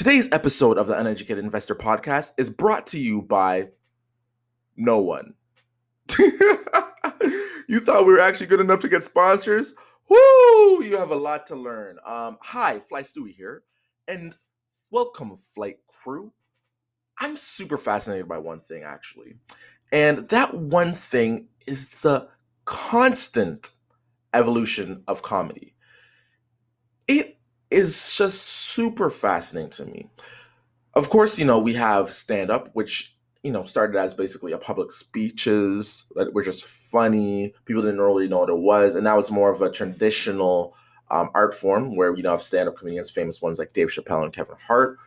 Today's episode of the Uneducated Investor Podcast is brought to you by no one. you thought we were actually good enough to get sponsors? Woo! You have a lot to learn. Um, hi, Fly Stewie here, and welcome, flight crew. I'm super fascinated by one thing, actually. And that one thing is the constant evolution of comedy. It is just super fascinating to me. Of course, you know, we have stand up, which, you know, started as basically a public speeches that were just funny. People didn't really know what it was. And now it's more of a traditional um, art form where you know have stand up comedians, famous ones like Dave Chappelle and Kevin Hart.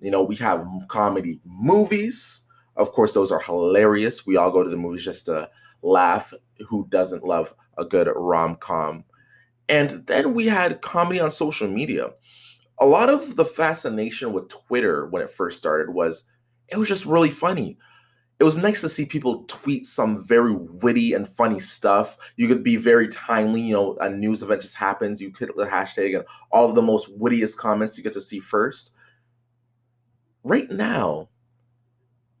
You know, we have comedy movies. Of course, those are hilarious. We all go to the movies just to laugh. Who doesn't love a good rom com? And then we had comedy on social media. A lot of the fascination with Twitter when it first started was it was just really funny. It was nice to see people tweet some very witty and funny stuff. You could be very timely, you know, a news event just happens, you hit the hashtag, and all of the most wittiest comments you get to see first. Right now,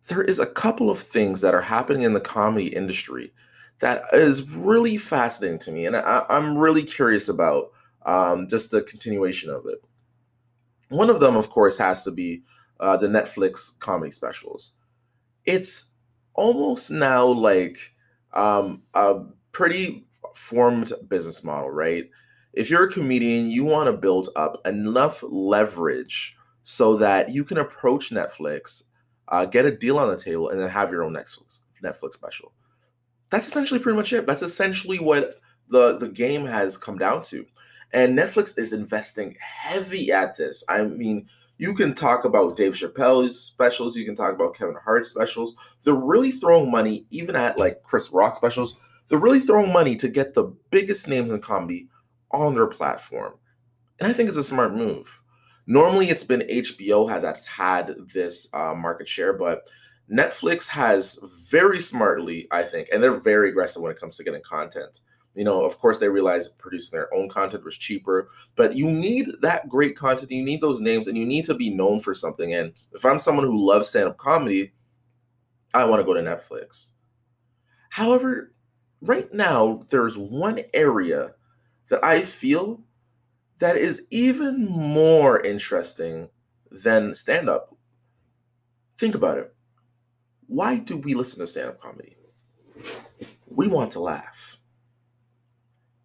there is a couple of things that are happening in the comedy industry that is really fascinating to me, and I, am really curious about um, just the continuation of it. One of them, of course, has to be uh, the Netflix comedy specials. It's almost now like um, a pretty formed business model, right? If you're a comedian, you want to build up enough leverage so that you can approach Netflix, uh, get a deal on the table, and then have your own Netflix Netflix special that's essentially pretty much it. That's essentially what the the game has come down to. And Netflix is investing heavy at this. I mean, you can talk about Dave Chappelle's specials, you can talk about Kevin Hart's specials. They're really throwing money, even at like Chris Rock specials. They're really throwing money to get the biggest names in comedy on their platform. And I think it's a smart move. Normally, it's been HBO that's had this uh, market share, but Netflix has very smartly, I think, and they're very aggressive when it comes to getting content. You know, of course, they realize producing their own content was cheaper, but you need that great content. You need those names, and you need to be known for something. And if I'm someone who loves stand up comedy, I want to go to Netflix. However, right now, there's one area that I feel that is even more interesting than stand up. Think about it why do we listen to stand up comedy? We want to laugh.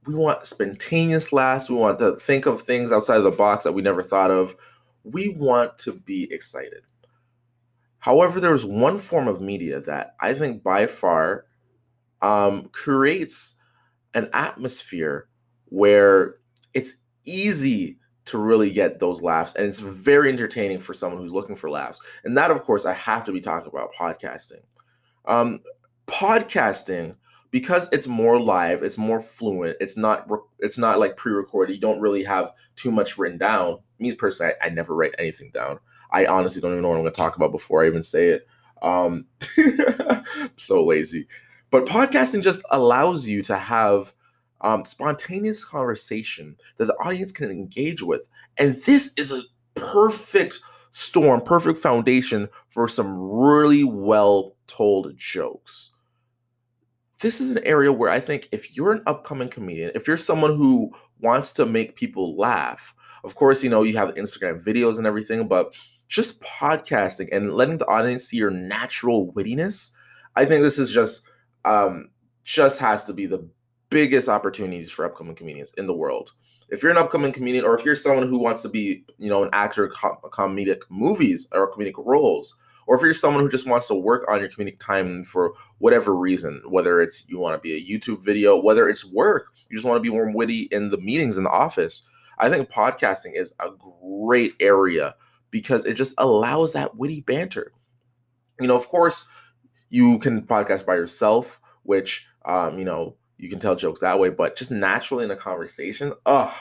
We want spontaneous laughs. We want to think of things outside of the box that we never thought of. We want to be excited. However, there's one form of media that I think by far um, creates an atmosphere where it's easy to really get those laughs. And it's very entertaining for someone who's looking for laughs. And that, of course, I have to be talking about podcasting. Um, podcasting, because it's more live, it's more fluent. It's not it's not like pre-recorded. You don't really have too much written down. Me personally, I, I never write anything down. I honestly don't even know what I'm going to talk about before I even say it. Um, so lazy. But podcasting just allows you to have um, spontaneous conversation that the audience can engage with. And this is a perfect storm, perfect foundation for some really well told jokes. This is an area where I think if you're an upcoming comedian, if you're someone who wants to make people laugh, of course, you know, you have Instagram videos and everything, but just podcasting and letting the audience see your natural wittiness, I think this is just um just has to be the biggest opportunities for upcoming comedians in the world. If you're an upcoming comedian, or if you're someone who wants to be, you know, an actor, com- comedic movies or comedic roles, or if you're someone who just wants to work on your comedic time for whatever reason, whether it's you want to be a YouTube video, whether it's work, you just want to be more witty in the meetings in the office. I think podcasting is a great area because it just allows that witty banter. You know, of course, you can podcast by yourself, which um, you know you can tell jokes that way, but just naturally in a conversation, ugh,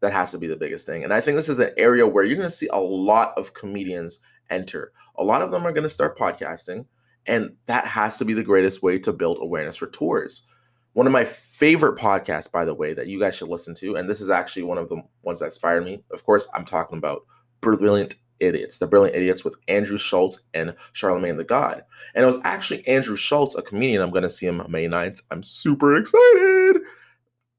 that has to be the biggest thing. And I think this is an area where you're going to see a lot of comedians enter. A lot of them are going to start podcasting, and that has to be the greatest way to build awareness for tours. One of my favorite podcasts, by the way, that you guys should listen to, and this is actually one of the ones that inspired me. Of course, I'm talking about Brilliant Idiots, The Brilliant Idiots with Andrew Schulz and Charlamagne the God. And it was actually Andrew Schulz, a comedian. I'm going to see him May 9th. I'm super excited.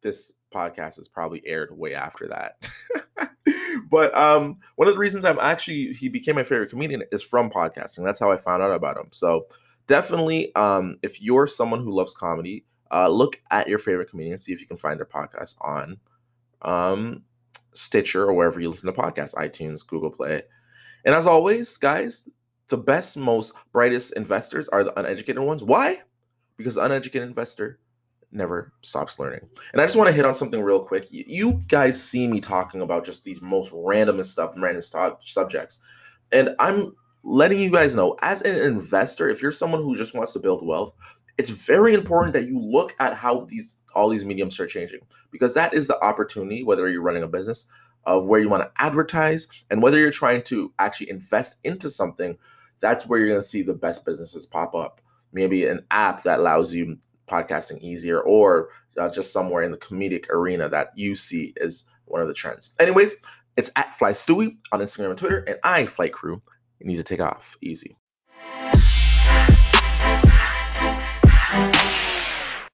This podcast is probably aired way after that. but um, one of the reasons I'm actually, he became my favorite comedian is from podcasting. That's how I found out about him. So definitely, um, if you're someone who loves comedy, uh, look at your favorite comedian, see if you can find their podcast on um, Stitcher or wherever you listen to podcasts, iTunes, Google Play. And as always, guys, the best, most brightest investors are the uneducated ones. Why? Because the uneducated investor never stops learning. And I just want to hit on something real quick. You guys see me talking about just these most randomest stuff, random subjects. And I'm letting you guys know as an investor, if you're someone who just wants to build wealth, it's very important that you look at how these all these mediums are changing because that is the opportunity whether you're running a business of where you want to advertise and whether you're trying to actually invest into something that's where you're going to see the best businesses pop up. Maybe an app that allows you podcasting easier or uh, just somewhere in the comedic arena that you see is one of the trends. Anyways it's at fly stewie on instagram and twitter and i flight crew need to take off. Easy.